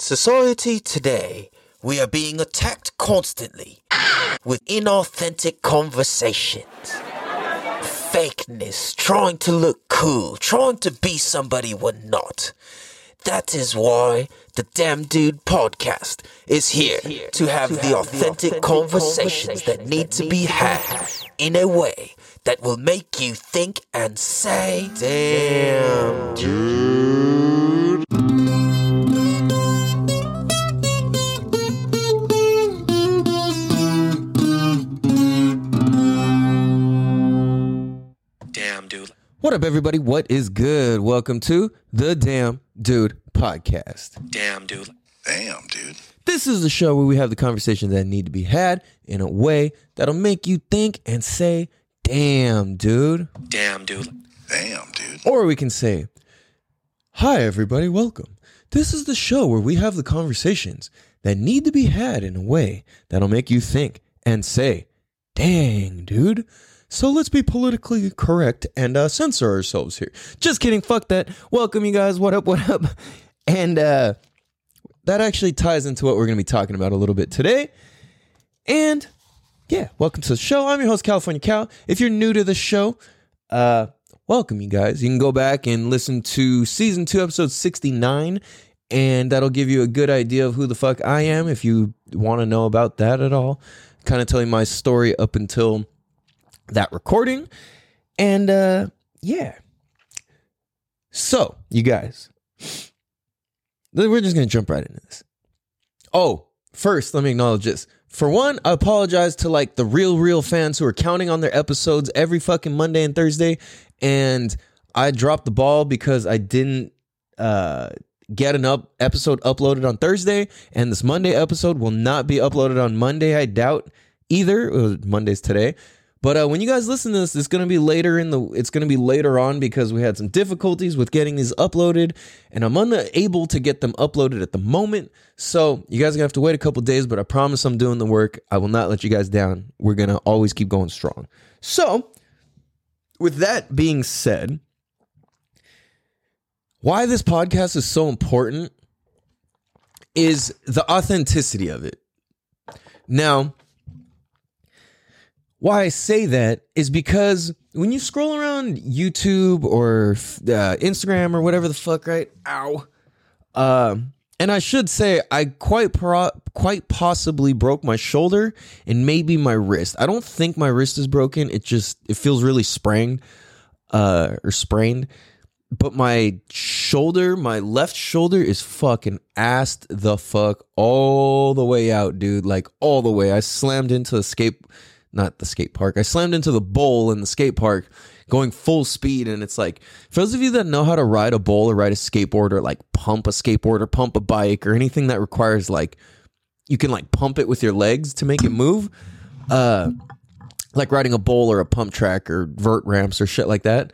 society today, we are being attacked constantly with inauthentic conversations. Fakeness, trying to look cool, trying to be somebody we're not. That is why the Damn Dude podcast is here to have the authentic conversations that need to be had in a way that will make you think and say, Damn Dude. What up, everybody? What is good? Welcome to the Damn Dude Podcast. Damn, dude. Damn, dude. This is the show where we have the conversations that need to be had in a way that'll make you think and say, damn, dude. Damn, dude. Damn, dude. Or we can say, hi, everybody, welcome. This is the show where we have the conversations that need to be had in a way that'll make you think and say, dang, dude. So let's be politically correct and uh, censor ourselves here. Just kidding. Fuck that. Welcome, you guys. What up? What up? And uh, that actually ties into what we're going to be talking about a little bit today. And yeah, welcome to the show. I'm your host, California Cal. If you're new to the show, uh, welcome, you guys. You can go back and listen to season two, episode 69, and that'll give you a good idea of who the fuck I am if you want to know about that at all. Kind of telling my story up until that recording. And uh yeah. So, you guys, we're just gonna jump right into this. Oh, first, let me acknowledge this. For one, I apologize to like the real, real fans who are counting on their episodes every fucking Monday and Thursday, and I dropped the ball because I didn't uh get an up episode uploaded on Thursday, and this Monday episode will not be uploaded on Monday. I doubt either. Monday's today. But uh, when you guys listen to this, it's gonna be later in the. It's gonna be later on because we had some difficulties with getting these uploaded, and I'm unable to get them uploaded at the moment. So you guys are gonna have to wait a couple days, but I promise I'm doing the work. I will not let you guys down. We're gonna always keep going strong. So, with that being said, why this podcast is so important is the authenticity of it. Now, why I say that is because when you scroll around YouTube or uh, Instagram or whatever the fuck, right? Ow. Um, and I should say I quite pro- quite possibly broke my shoulder and maybe my wrist. I don't think my wrist is broken. It just it feels really sprained uh, or sprained. But my shoulder, my left shoulder is fucking assed the fuck all the way out, dude. Like all the way. I slammed into the skate not the skate park. I slammed into the bowl in the skate park going full speed. And it's like, for those of you that know how to ride a bowl or ride a skateboard or like pump a skateboard or pump a bike or anything that requires like, you can like pump it with your legs to make it move. Uh, like riding a bowl or a pump track or vert ramps or shit like that.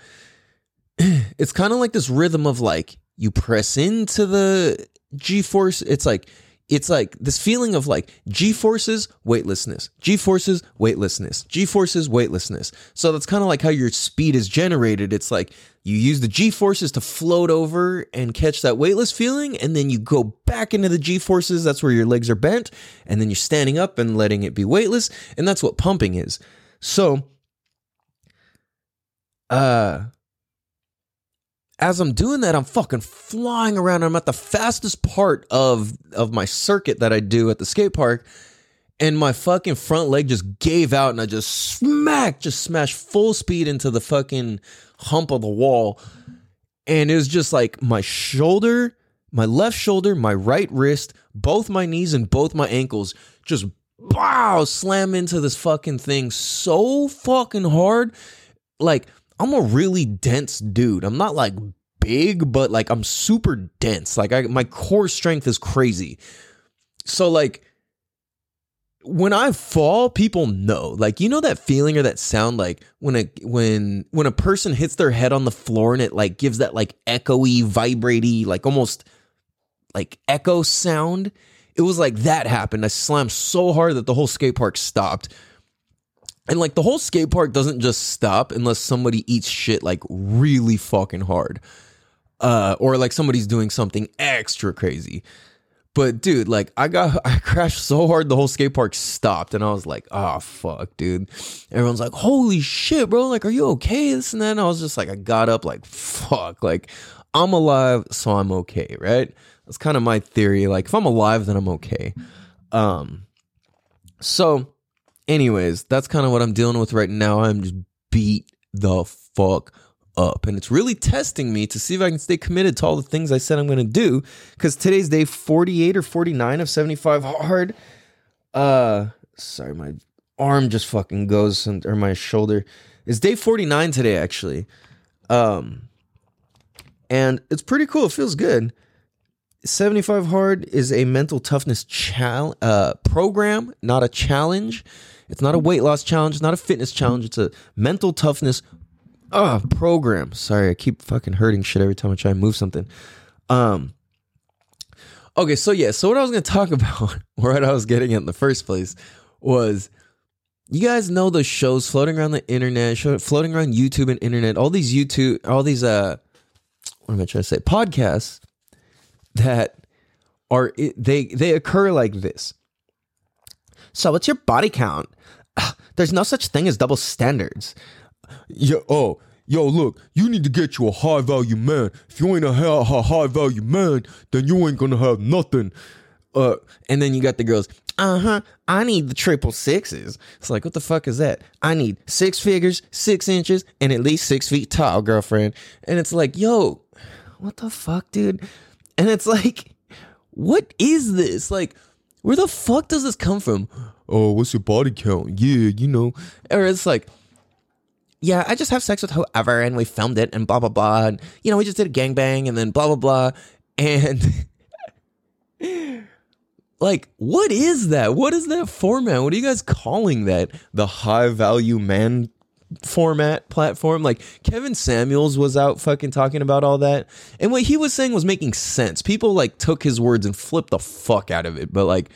It's kind of like this rhythm of like, you press into the G force. It's like, it's like this feeling of like G forces, weightlessness, G forces, weightlessness, G forces, weightlessness. So that's kind of like how your speed is generated. It's like you use the G forces to float over and catch that weightless feeling, and then you go back into the G forces. That's where your legs are bent, and then you're standing up and letting it be weightless. And that's what pumping is. So, uh, as I'm doing that, I'm fucking flying around. I'm at the fastest part of of my circuit that I do at the skate park, and my fucking front leg just gave out, and I just smacked, just smashed full speed into the fucking hump of the wall, and it was just like my shoulder, my left shoulder, my right wrist, both my knees, and both my ankles just wow slam into this fucking thing so fucking hard, like I'm a really dense dude. I'm not like big, but like I'm super dense. Like I my core strength is crazy. So like when I fall, people know. Like you know that feeling or that sound like when a when when a person hits their head on the floor and it like gives that like echoey, vibratey, like almost like echo sound. It was like that happened. I slammed so hard that the whole skate park stopped. And like the whole skate park doesn't just stop unless somebody eats shit like really fucking hard. Uh, or like somebody's doing something extra crazy. But dude, like I got I crashed so hard the whole skate park stopped and I was like, oh fuck, dude. Everyone's like, holy shit, bro. Like, are you okay? This and. And I was just like, I got up like fuck. Like, I'm alive, so I'm okay, right? That's kind of my theory. Like, if I'm alive, then I'm okay. Um so anyways, that's kind of what I'm dealing with right now. I'm just beat the fuck up. And it's really testing me to see if I can stay committed to all the things I said I'm going to do. Because today's day 48 or 49 of 75 hard. Uh, sorry, my arm just fucking goes, or my shoulder. It's day 49 today, actually. Um, and it's pretty cool. It feels good. 75 hard is a mental toughness chal- uh, program, not a challenge. It's not a weight loss challenge. Not a fitness challenge. It's a mental toughness uh, program. Sorry, I keep fucking hurting shit every time I try and move something. Um. Okay, so yeah, so what I was gonna talk about, what I was getting at in the first place, was you guys know the shows floating around the internet, floating around YouTube and internet, all these YouTube, all these uh, what am I trying to say? Podcasts that are they they occur like this. So what's your body count? There's no such thing as double standards. Yeah, oh, yo, look, you need to get you a high value man. If you ain't a high, high value man, then you ain't gonna have nothing. Uh, and then you got the girls. Uh huh. I need the triple sixes. It's like, what the fuck is that? I need six figures, six inches, and at least six feet tall, girlfriend. And it's like, yo, what the fuck, dude? And it's like, what is this? Like, where the fuck does this come from? Oh, what's your body count? Yeah, you know. Or it's like, yeah, I just have sex with whoever, and we filmed it, and blah blah blah, and you know, we just did a gangbang, and then blah blah blah, and like, what is that? What is that format? What are you guys calling that? The high value man format platform? Like Kevin Samuels was out fucking talking about all that, and what he was saying was making sense. People like took his words and flipped the fuck out of it, but like,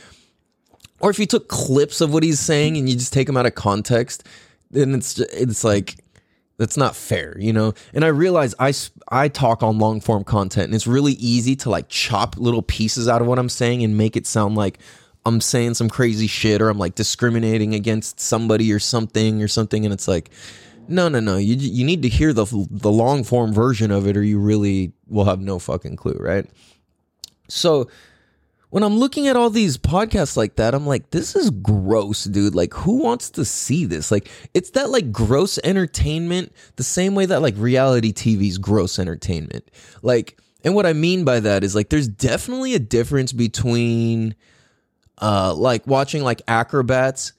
or if you took clips of what he's saying and you just take them out of context then it's it's like that's not fair, you know. And I realize I I talk on long form content, and it's really easy to like chop little pieces out of what I'm saying and make it sound like I'm saying some crazy shit or I'm like discriminating against somebody or something or something, and it's like. No, no, no. You you need to hear the the long form version of it, or you really will have no fucking clue, right? So when I'm looking at all these podcasts like that, I'm like, this is gross, dude. Like, who wants to see this? Like, it's that like gross entertainment, the same way that like reality TV's gross entertainment. Like, and what I mean by that is like, there's definitely a difference between, uh, like watching like acrobats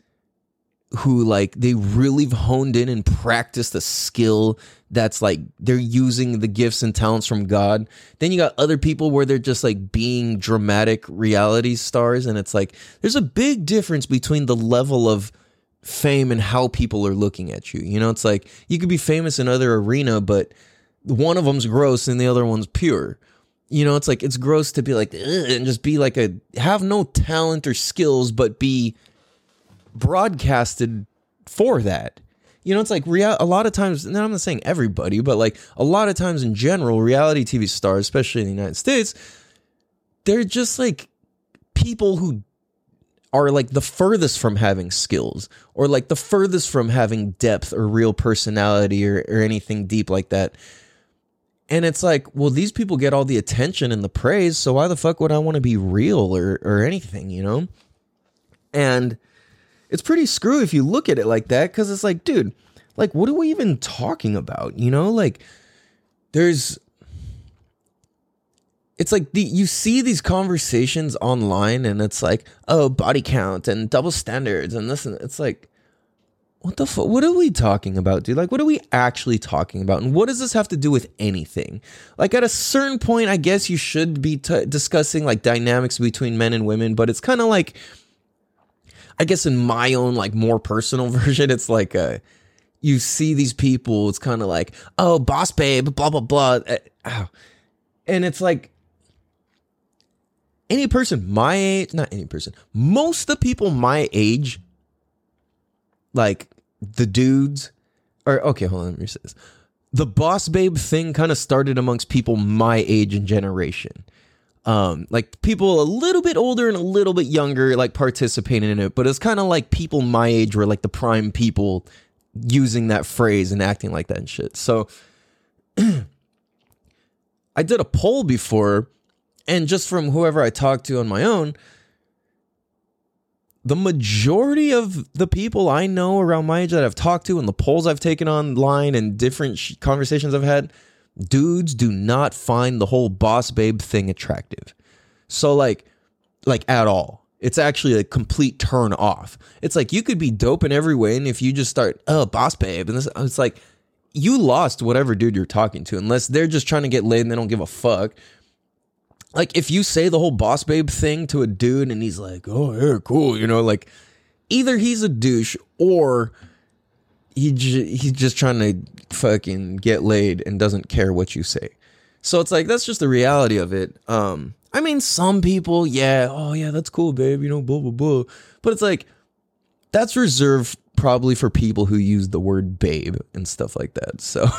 who like they really honed in and practiced a skill that's like they're using the gifts and talents from God. Then you got other people where they're just like being dramatic reality stars and it's like there's a big difference between the level of fame and how people are looking at you. You know, it's like you could be famous in other arena but one of them's gross and the other one's pure. You know, it's like it's gross to be like and just be like a have no talent or skills but be broadcasted for that. You know, it's like real. A lot of times, and I'm not saying everybody, but like a lot of times in general, reality TV stars, especially in the United States, they're just like people who are like the furthest from having skills or like the furthest from having depth or real personality or, or anything deep like that. And it's like, well, these people get all the attention and the praise, so why the fuck would I want to be real or or anything, you know? And it's pretty screwy if you look at it like that because it's like, dude, like, what are we even talking about? You know, like, there's. It's like the you see these conversations online and it's like, oh, body count and double standards and this and it's like, what the fuck? What are we talking about, dude? Like, what are we actually talking about? And what does this have to do with anything? Like, at a certain point, I guess you should be t- discussing like dynamics between men and women, but it's kind of like, I guess in my own like more personal version, it's like uh you see these people, it's kind of like, oh, boss babe, blah blah blah. Uh, and it's like any person my age, not any person, most of the people my age, like the dudes, or okay, hold on, let me say this. The boss babe thing kind of started amongst people my age and generation. Um like people a little bit older and a little bit younger like participating in it but it's kind of like people my age were like the prime people using that phrase and acting like that and shit. So i did a poll before and just from whoever i talked to on my own the majority of the people i know around my age that i've talked to and the polls i've taken online and different sh- conversations i've had dudes do not find the whole boss babe thing attractive. So like like at all. It's actually a complete turn off. It's like you could be dope in every way and if you just start, "Oh, boss babe." And this, it's like you lost whatever dude you're talking to unless they're just trying to get laid and they don't give a fuck. Like if you say the whole boss babe thing to a dude and he's like, "Oh, yeah, cool," you know, like either he's a douche or he j- he's just trying to fucking get laid and doesn't care what you say. So it's like that's just the reality of it. Um, I mean, some people, yeah, oh yeah, that's cool, babe, you know, blah blah blah. But it's like that's reserved probably for people who use the word babe and stuff like that. So.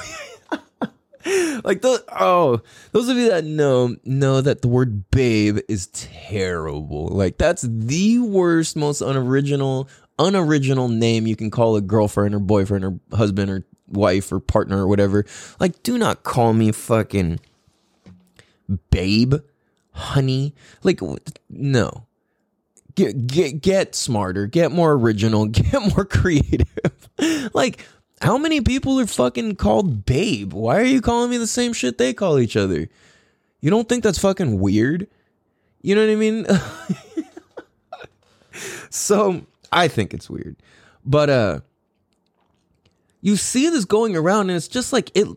like the oh those of you that know know that the word babe is terrible like that's the worst most unoriginal unoriginal name you can call a girlfriend or boyfriend or husband or wife or partner or whatever. Like, do not call me fucking babe, honey. Like, no. Get, get get smarter, get more original, get more creative. like, how many people are fucking called babe? Why are you calling me the same shit they call each other? You don't think that's fucking weird? You know what I mean? so I think it's weird. But uh you see this going around and it's just like it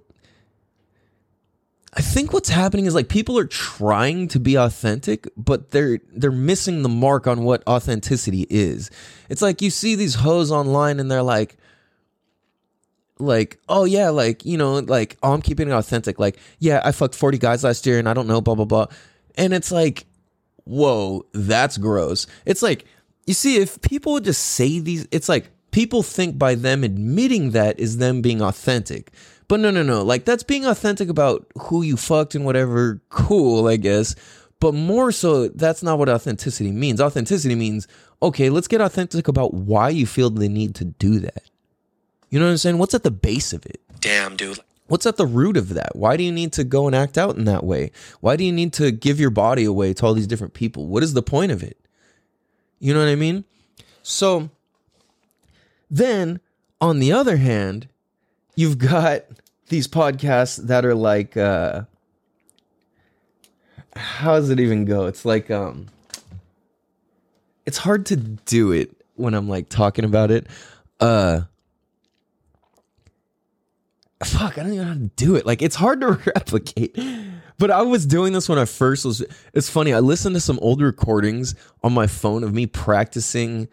I think what's happening is like people are trying to be authentic, but they're they're missing the mark on what authenticity is. It's like you see these hoes online and they're like like, oh yeah, like, you know, like, oh, I'm keeping it authentic. Like, yeah, I fucked 40 guys last year and I don't know, blah, blah, blah. And it's like, whoa, that's gross. It's like, you see, if people would just say these, it's like people think by them admitting that is them being authentic. But no, no, no. Like that's being authentic about who you fucked and whatever. Cool, I guess. But more so, that's not what authenticity means. Authenticity means, okay, let's get authentic about why you feel the need to do that. You know what I'm saying? What's at the base of it? Damn, dude. What's at the root of that? Why do you need to go and act out in that way? Why do you need to give your body away to all these different people? What is the point of it? You know what I mean? So then on the other hand, you've got these podcasts that are like uh how does it even go? It's like um it's hard to do it when I'm like talking about it. Uh fuck, I don't even know how to do it. Like it's hard to replicate. But I was doing this when I first was. It's funny. I listened to some old recordings on my phone of me practicing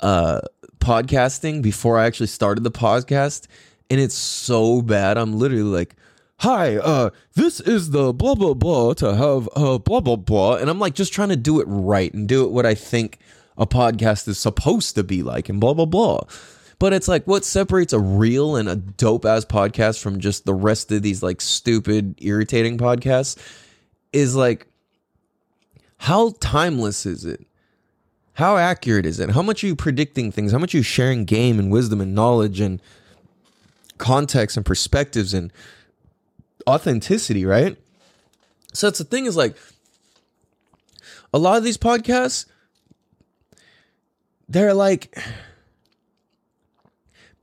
uh, podcasting before I actually started the podcast, and it's so bad. I'm literally like, "Hi, uh, this is the blah blah blah to have uh blah blah blah," and I'm like just trying to do it right and do it what I think a podcast is supposed to be like, and blah blah blah. But it's like what separates a real and a dope ass podcast from just the rest of these like stupid, irritating podcasts is like how timeless is it? How accurate is it? How much are you predicting things? How much are you sharing game and wisdom and knowledge and context and perspectives and authenticity, right? So it's the thing is like a lot of these podcasts, they're like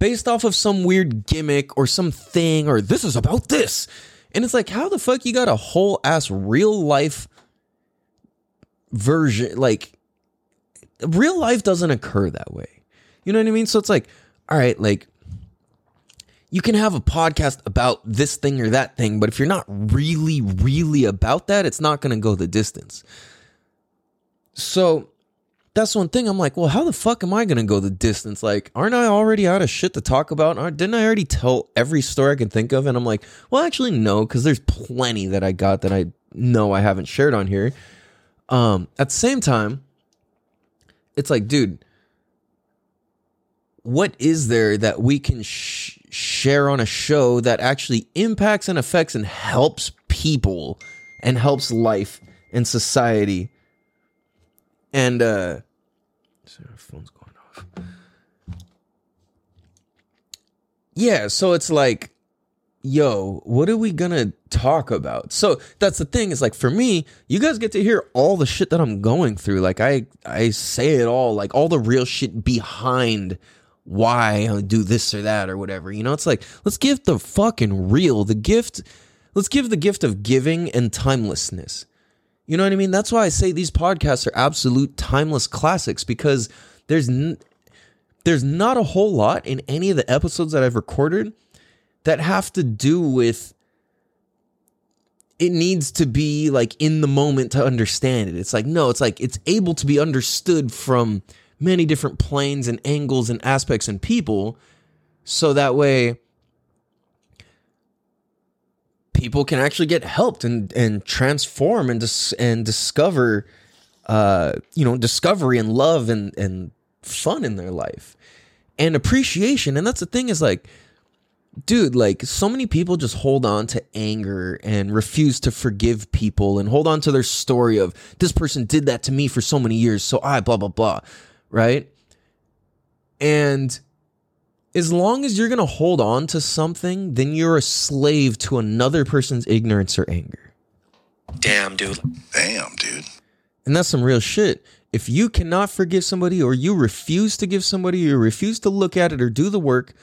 based off of some weird gimmick or something or this is about this. And it's like, how the fuck you got a whole ass real life version? Like, real life doesn't occur that way. You know what I mean? So it's like, all right, like, you can have a podcast about this thing or that thing, but if you're not really, really about that, it's not going to go the distance. So that's one thing. I'm like, well, how the fuck am I gonna go the distance? Like, aren't I already out of shit to talk about? Didn't I already tell every story I can think of? And I'm like, well, actually, no, because there's plenty that I got that I know I haven't shared on here. Um, at the same time, it's like, dude, what is there that we can sh- share on a show that actually impacts and affects and helps people and helps life and society. And uh sorry, my phone's going off. Yeah, so it's like yo, what are we gonna talk about? So that's the thing, is like for me, you guys get to hear all the shit that I'm going through. Like I I say it all, like all the real shit behind why I do this or that or whatever. You know, it's like let's give the fucking real, the gift, let's give the gift of giving and timelessness. You know what I mean? That's why I say these podcasts are absolute timeless classics because there's n- there's not a whole lot in any of the episodes that I've recorded that have to do with it needs to be like in the moment to understand it. It's like no, it's like it's able to be understood from many different planes and angles and aspects and people so that way people can actually get helped and and transform and dis- and discover uh you know discovery and love and and fun in their life and appreciation. And that's the thing is like dude like so many people just hold on to anger and refuse to forgive people and hold on to their story of this person did that to me for so many years so i blah blah blah right? And as long as you're going to hold on to something then you're a slave to another person's ignorance or anger Damn, dude. Damn, dude. and that's some real shit. If you cannot forgive somebody or you refuse to give somebody or refuse to look at it or do the work,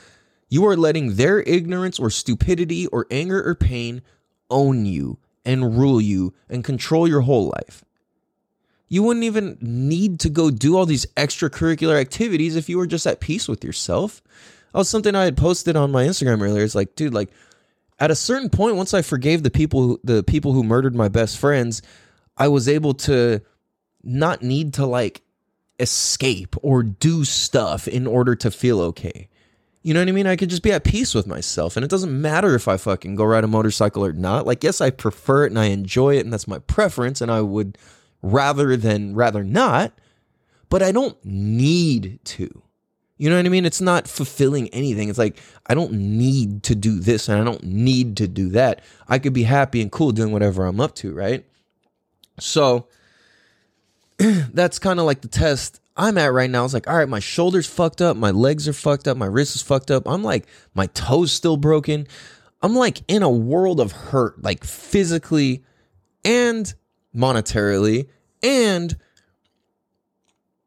you are letting their ignorance or stupidity or anger or pain own you and rule you and control your whole life. You wouldn't even need to go do all these extracurricular activities if you were just at peace with yourself. Oh, that was something I had posted on my Instagram earlier. It's like, dude, like at a certain point, once I forgave the people, who, the people who murdered my best friends, I was able to not need to like escape or do stuff in order to feel okay. You know what I mean? I could just be at peace with myself. And it doesn't matter if I fucking go ride a motorcycle or not. Like, yes, I prefer it and I enjoy it and that's my preference. And I would rather than rather not, but I don't need to. You know what I mean? It's not fulfilling anything. It's like, I don't need to do this and I don't need to do that. I could be happy and cool doing whatever I'm up to, right? So that's kind of like the test I'm at right now. It's like, all right, my shoulder's fucked up, my legs are fucked up, my wrist is fucked up. I'm like, my toes still broken. I'm like in a world of hurt, like physically and monetarily, and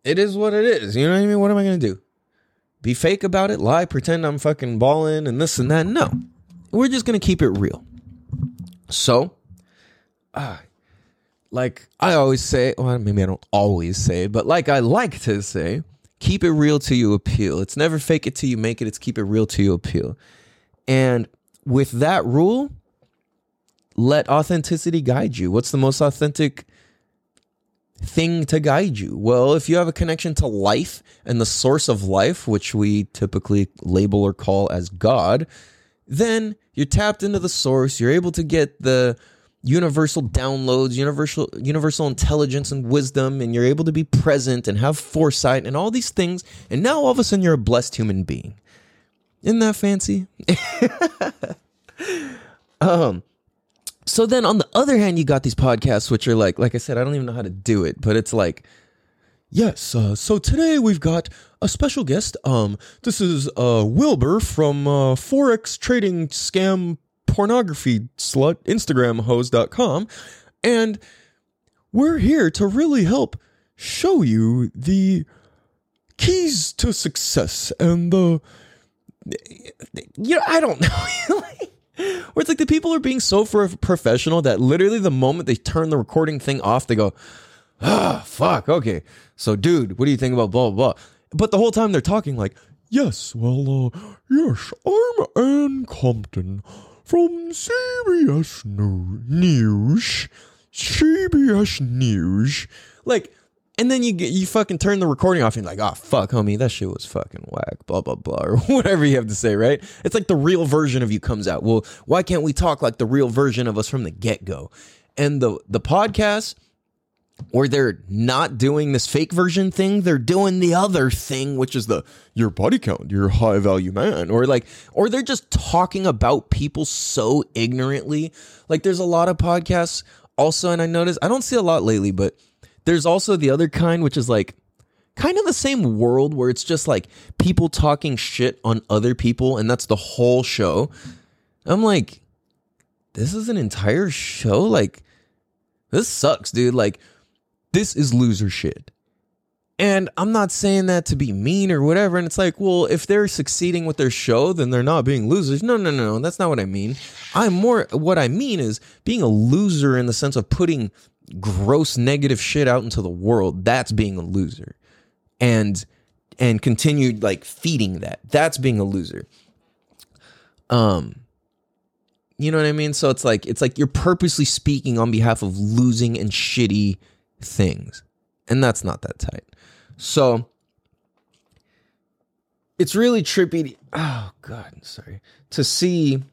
it is what it is. You know what I mean? What am I gonna do? Be fake about it, lie, pretend I'm fucking balling and this and that? No, we're just gonna keep it real. So, ah, like I always say, well, maybe I don't always say, but like I like to say, keep it real till you appeal. It's never fake it till you make it. It's keep it real till you appeal. And with that rule, let authenticity guide you. What's the most authentic thing to guide you? Well, if you have a connection to life and the source of life, which we typically label or call as God, then you're tapped into the source. You're able to get the universal downloads, universal universal intelligence and wisdom, and you're able to be present and have foresight and all these things. And now all of a sudden you're a blessed human being. Isn't that fancy? um so then on the other hand, you got these podcasts which are like, like I said, I don't even know how to do it, but it's like Yes, uh, so today we've got a special guest. Um, this is uh, Wilbur from uh, Forex Trading Scam Pornography Slut Instagram Hoes.com. And we're here to really help show you the keys to success and the. You know, I don't know. Where it's like the people are being so professional that literally the moment they turn the recording thing off, they go, ah, fuck, okay. So, dude, what do you think about blah, blah, blah? But the whole time they're talking like, yes, well, uh, yes, I'm Ann Compton from CBS News. CBS News. Like, and then you get, you fucking turn the recording off and you're like, oh, fuck, homie, that shit was fucking whack, blah, blah, blah, or whatever you have to say, right? It's like the real version of you comes out. Well, why can't we talk like the real version of us from the get go? And the, the podcast, where they're not doing this fake version thing, they're doing the other thing, which is the your body count, your high value man, or like, or they're just talking about people so ignorantly. Like, there's a lot of podcasts also, and I noticed I don't see a lot lately, but there's also the other kind, which is like kind of the same world where it's just like people talking shit on other people, and that's the whole show. I'm like, this is an entire show? Like, this sucks, dude. Like, this is loser shit. And I'm not saying that to be mean or whatever. And it's like, well, if they're succeeding with their show, then they're not being losers. No, no, no, no. that's not what I mean. I'm more, what I mean is being a loser in the sense of putting gross negative shit out into the world. That's being a loser. And, and continued like feeding that. That's being a loser. Um, you know what I mean? So it's like, it's like you're purposely speaking on behalf of losing and shitty things. And that's not that tight. So it's really trippy. To, Oh God, sorry. To see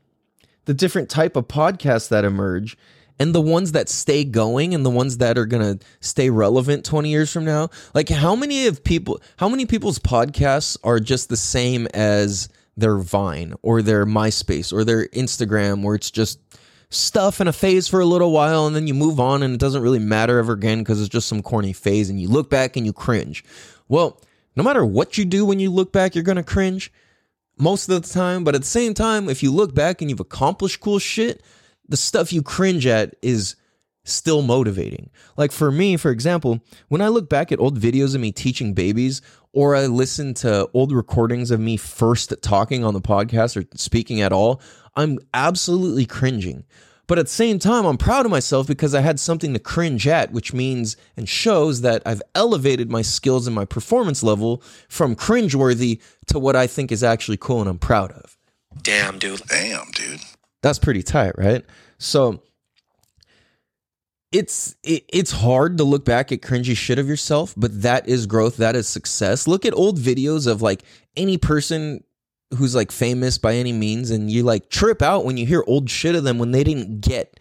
the different type of podcasts that emerge and the ones that stay going and the ones that are going to stay relevant 20 years from now. Like how many of people how many people's podcasts are just the same as their Vine or their MySpace or their Instagram where it's just stuff in a phase for a little while and then you move on and it doesn't really matter ever again because it's just some corny phase and you look back and you cringe. Well, no matter what you do when you look back, you're going to cringe most of the time. But at the same time, if you look back and you've accomplished cool shit, the stuff you cringe at is still motivating. Like for me, for example, when I look back at old videos of me teaching babies, or I listen to old recordings of me first talking on the podcast or speaking at all, I'm absolutely cringing. But at the same time, I'm proud of myself because I had something to cringe at, which means and shows that I've elevated my skills and my performance level from cringeworthy to what I think is actually cool and I'm proud of. Damn, dude. Damn, dude. That's pretty tight, right? So it's it, it's hard to look back at cringy shit of yourself, but that is growth, that is success. Look at old videos of like any person who's like famous by any means and you like trip out when you hear old shit of them when they didn't get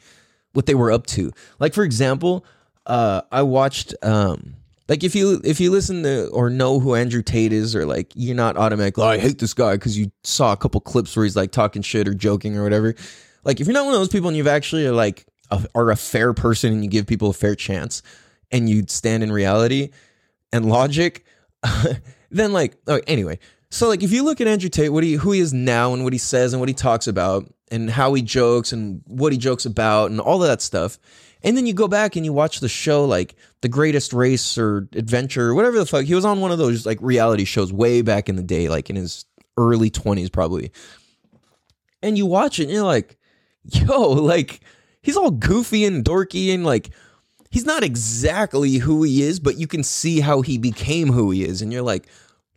what they were up to. Like for example, uh I watched um like if you if you listen to or know who Andrew Tate is or like you're not automatically oh, I hate this guy because you saw a couple clips where he's like talking shit or joking or whatever. Like if you're not one of those people and you've actually like a, are a fair person and you give people a fair chance and you stand in reality and logic, then like oh, anyway. So like if you look at Andrew Tate, what he who he is now and what he says and what he talks about and how he jokes and what he jokes about and all of that stuff, and then you go back and you watch the show like The Greatest Race or Adventure whatever the fuck. He was on one of those like reality shows way back in the day, like in his early 20s probably. And you watch it and you're like, yo, like he's all goofy and dorky and like he's not exactly who he is, but you can see how he became who he is. And you're like,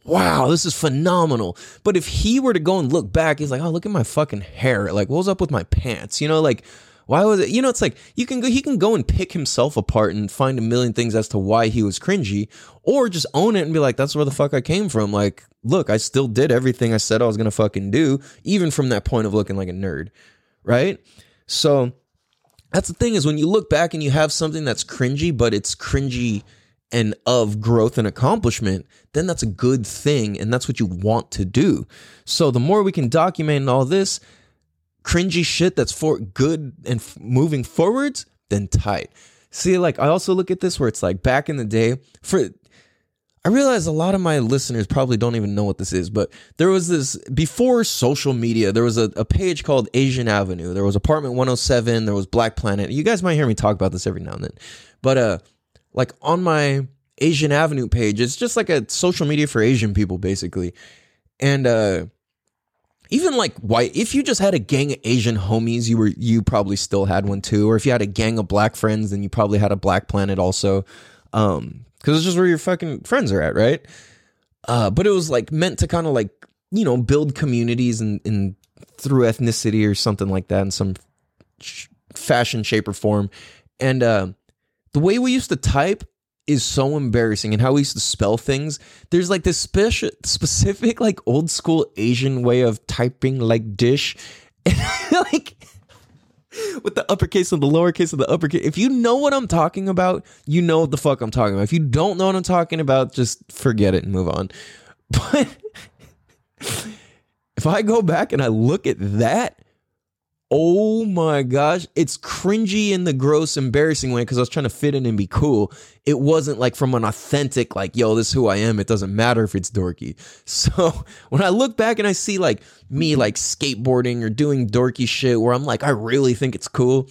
wow, this is phenomenal. But if he were to go and look back, he's like, oh, look at my fucking hair. Like, what was up with my pants? You know, like, why was it? You know, it's like you can go, he can go and pick himself apart and find a million things as to why he was cringy, or just own it and be like, that's where the fuck I came from. Like, look, I still did everything I said I was gonna fucking do, even from that point of looking like a nerd, right? So that's the thing is when you look back and you have something that's cringy, but it's cringy and of growth and accomplishment, then that's a good thing and that's what you want to do. So the more we can document all this cringy shit that's for good and f- moving forwards, then tight. See, like I also look at this where it's like back in the day for I realize a lot of my listeners probably don't even know what this is, but there was this before social media, there was a, a, page called Asian Avenue. There was Apartment 107, there was Black Planet. You guys might hear me talk about this every now and then. But uh like on my Asian Avenue page, it's just like a social media for Asian people, basically. And uh even like white if you just had a gang of asian homies you were you probably still had one too or if you had a gang of black friends then you probably had a black planet also um because it's just where your fucking friends are at, right? Uh, but it was like meant to kind of like you know build communities and, and through ethnicity or something like that in some sh- fashion, shape, or form. And uh, the way we used to type is so embarrassing, and how we used to spell things. There's like this special, specific, like old school Asian way of typing, like dish, like with the uppercase and the lowercase and the uppercase. If you know what I'm talking about, you know what the fuck I'm talking about. If you don't know what I'm talking about, just forget it and move on. But if I go back and I look at that, oh my gosh, it's cringy in the gross, embarrassing way because I was trying to fit in and be cool. It wasn't like from an authentic, like, yo, this is who I am. It doesn't matter if it's dorky. So when I look back and I see like me like skateboarding or doing dorky shit where I'm like, I really think it's cool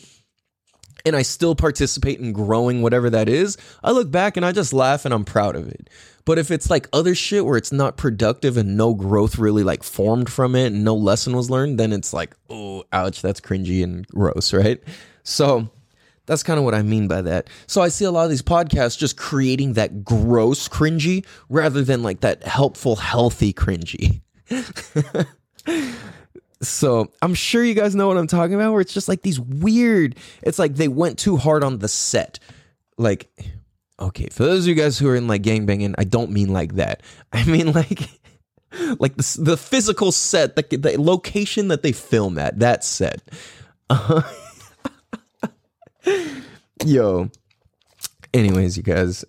and I still participate in growing whatever that is, I look back and I just laugh and I'm proud of it. But if it's like other shit where it's not productive and no growth really like formed from it and no lesson was learned, then it's like, oh, ouch, that's cringy and gross, right? So that's kind of what I mean by that. So I see a lot of these podcasts just creating that gross cringy rather than like that helpful, healthy cringy. So I'm sure you guys know what I'm talking about, where it's just like these weird, it's like they went too hard on the set. Like, okay, for those of you guys who are in like gangbanging, I don't mean like that. I mean like like the, the physical set, the, the location that they film at, that set. Uh, yo. Anyways, you guys.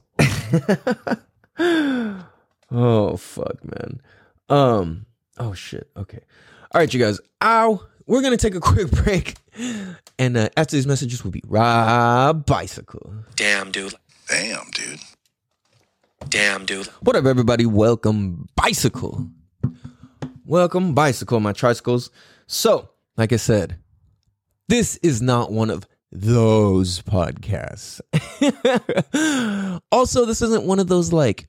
oh fuck, man. Um. Oh shit. Okay. All right, you guys. Ow. We're gonna take a quick break, and uh, after these messages, we'll be Rob Bicycle. Damn, dude. Damn, dude. Damn, dude. What up, everybody? Welcome, Bicycle. Welcome, Bicycle, my tricycles. So, like I said, this is not one of those podcasts. also, this isn't one of those like,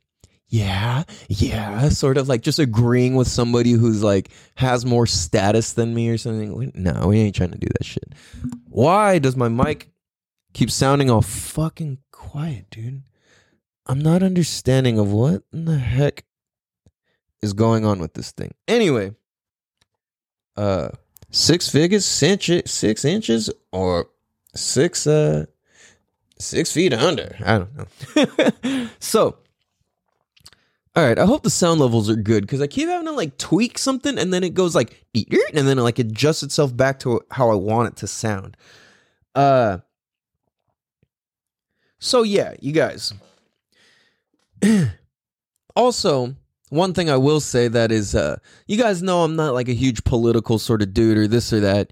yeah, yeah, sort of like just agreeing with somebody who's like has more status than me or something. No, we ain't trying to do that shit. Why does my mic keep sounding all fucking quiet, dude? I'm not understanding of what in the heck is going on with this thing. Anyway, uh, six figures, six, six inches, or six uh six feet under. I don't know. so, all right. I hope the sound levels are good because I keep having to like tweak something and then it goes like and then it like adjusts itself back to how I want it to sound. Uh. So yeah, you guys. also, one thing I will say that is, uh, you guys know I'm not like a huge political sort of dude or this or that,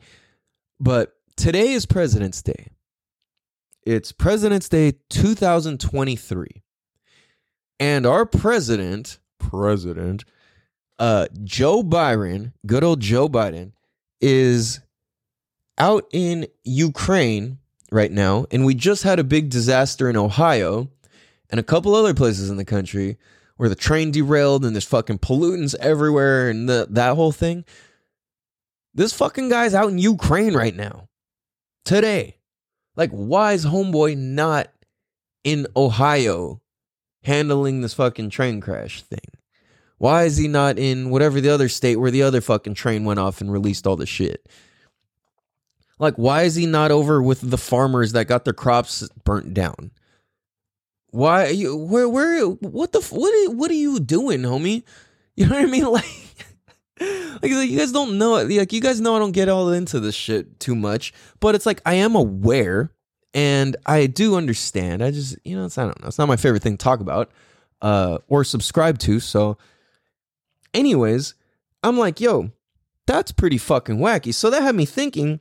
but today is President's Day. It's President's Day 2023. And our president, president, uh, Joe Byron, good old Joe Biden, is out in Ukraine right now. And we just had a big disaster in Ohio and a couple other places in the country where the train derailed and there's fucking pollutants everywhere and the, that whole thing. This fucking guy's out in Ukraine right now. Today. Like, why is Homeboy not in Ohio handling this fucking train crash thing? Why is he not in whatever the other state where the other fucking train went off and released all the shit? Like, why is he not over with the farmers that got their crops burnt down? Why you where where what the what are, what are you doing, homie? You know what I mean? Like like you guys don't know. Like you guys know I don't get all into this shit too much, but it's like I am aware and I do understand. I just you know it's I don't know. It's not my favorite thing to talk about uh or subscribe to. So anyways, I'm like, "Yo, that's pretty fucking wacky." So that had me thinking,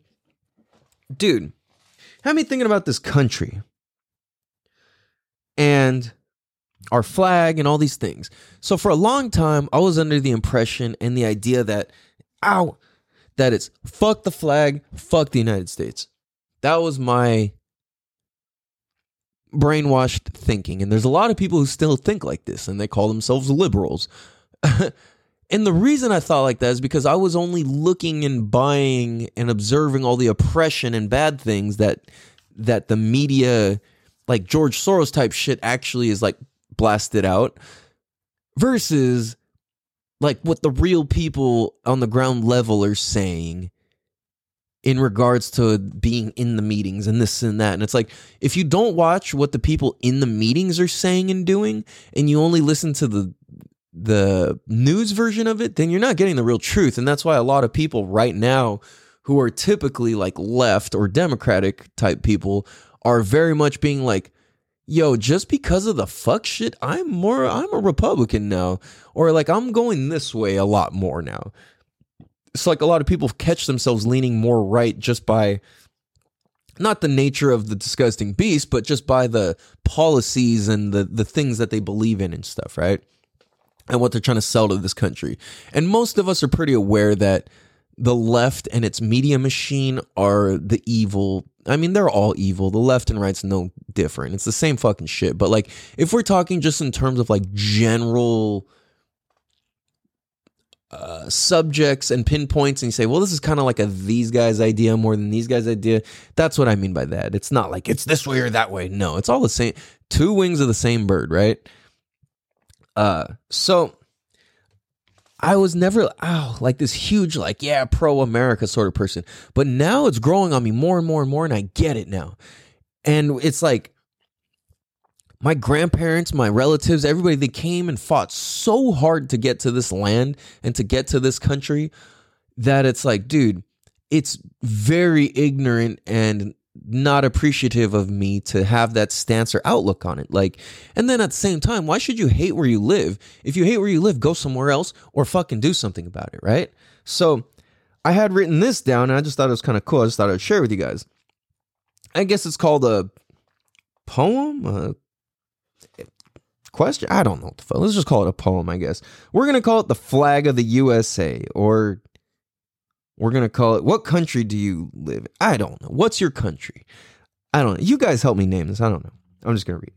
dude, had me thinking about this country and our flag and all these things. So for a long time, I was under the impression and the idea that, ow, that it's fuck the flag, fuck the United States. That was my brainwashed thinking. And there's a lot of people who still think like this and they call themselves liberals. and the reason I thought like that is because I was only looking and buying and observing all the oppression and bad things that that the media like George Soros type shit actually is like blasted out versus like what the real people on the ground level are saying in regards to being in the meetings and this and that. And it's like, if you don't watch what the people in the meetings are saying and doing, and you only listen to the the news version of it, then you're not getting the real truth. And that's why a lot of people right now who are typically like left or democratic type people are very much being like, yo, just because of the fuck shit, I'm more I'm a Republican now. Or like I'm going this way a lot more now. It's like a lot of people catch themselves leaning more right just by not the nature of the disgusting beast, but just by the policies and the the things that they believe in and stuff, right? And what they're trying to sell to this country. And most of us are pretty aware that the left and its media machine are the evil. I mean, they're all evil. The left and right's no different. It's the same fucking shit. But like, if we're talking just in terms of like general uh, subjects and pinpoints, and you say, well, this is kind of like a these guys' idea more than these guys' idea. That's what I mean by that. It's not like it's this way or that way. No, it's all the same. Two wings of the same bird, right? Uh, so I was never oh like this huge like yeah pro America sort of person, but now it's growing on me more and more and more, and I get it now, and it's like my grandparents, my relatives, everybody they came and fought so hard to get to this land and to get to this country that it's like, dude, it's very ignorant and not appreciative of me to have that stance or outlook on it. Like, and then at the same time, why should you hate where you live? If you hate where you live, go somewhere else or fucking do something about it, right? So I had written this down and I just thought it was kind of cool. I just thought I'd share with you guys. I guess it's called a poem, a question. I don't know what the fuck. Let's just call it a poem, I guess. We're gonna call it the flag of the USA, or we're gonna call it what country do you live in? I don't know. What's your country? I don't know. You guys help me name this. I don't know. I'm just gonna read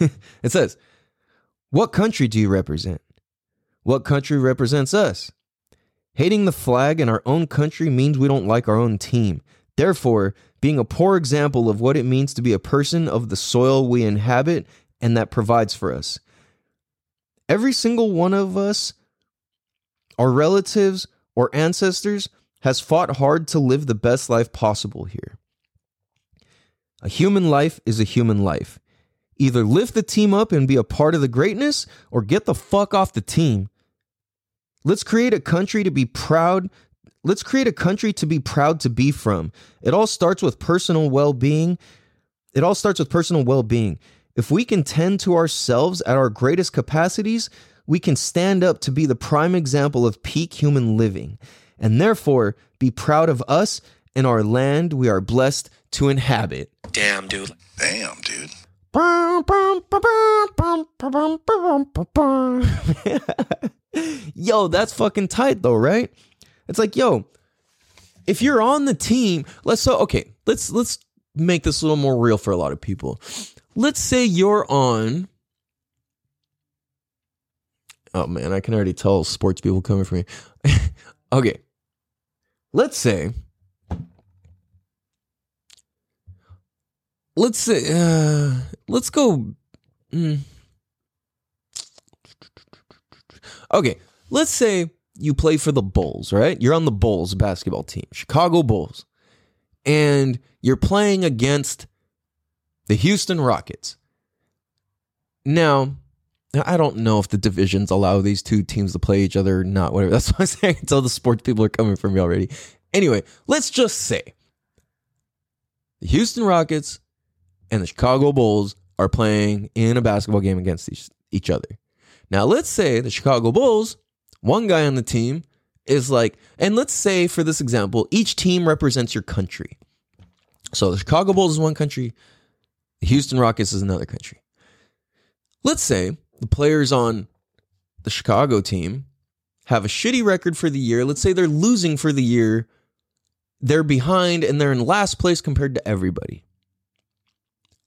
it. it says, What country do you represent? What country represents us? Hating the flag in our own country means we don't like our own team. Therefore, being a poor example of what it means to be a person of the soil we inhabit and that provides for us. Every single one of us, our relatives or ancestors, has fought hard to live the best life possible here. A human life is a human life. Either lift the team up and be a part of the greatness or get the fuck off the team. Let's create a country to be proud. Let's create a country to be proud to be from. It all starts with personal well being. It all starts with personal well being. If we can tend to ourselves at our greatest capacities, we can stand up to be the prime example of peak human living, and therefore be proud of us and our land we are blessed to inhabit. Damn, dude. Damn, dude. yo, that's fucking tight though, right? It's like, yo, if you're on the team, let's so okay, let's let's make this a little more real for a lot of people. Let's say you're on Oh man, I can already tell sports people coming for me. okay. Let's say let's say uh, let's go mm. okay let's say you play for the bulls right you're on the bulls basketball team chicago bulls and you're playing against the houston rockets now i don't know if the divisions allow these two teams to play each other or not whatever that's why i'm saying until the sports people are coming for me already anyway let's just say the houston rockets and the Chicago Bulls are playing in a basketball game against each, each other. Now, let's say the Chicago Bulls, one guy on the team is like, and let's say for this example, each team represents your country. So the Chicago Bulls is one country, Houston Rockets is another country. Let's say the players on the Chicago team have a shitty record for the year. Let's say they're losing for the year. They're behind and they're in last place compared to everybody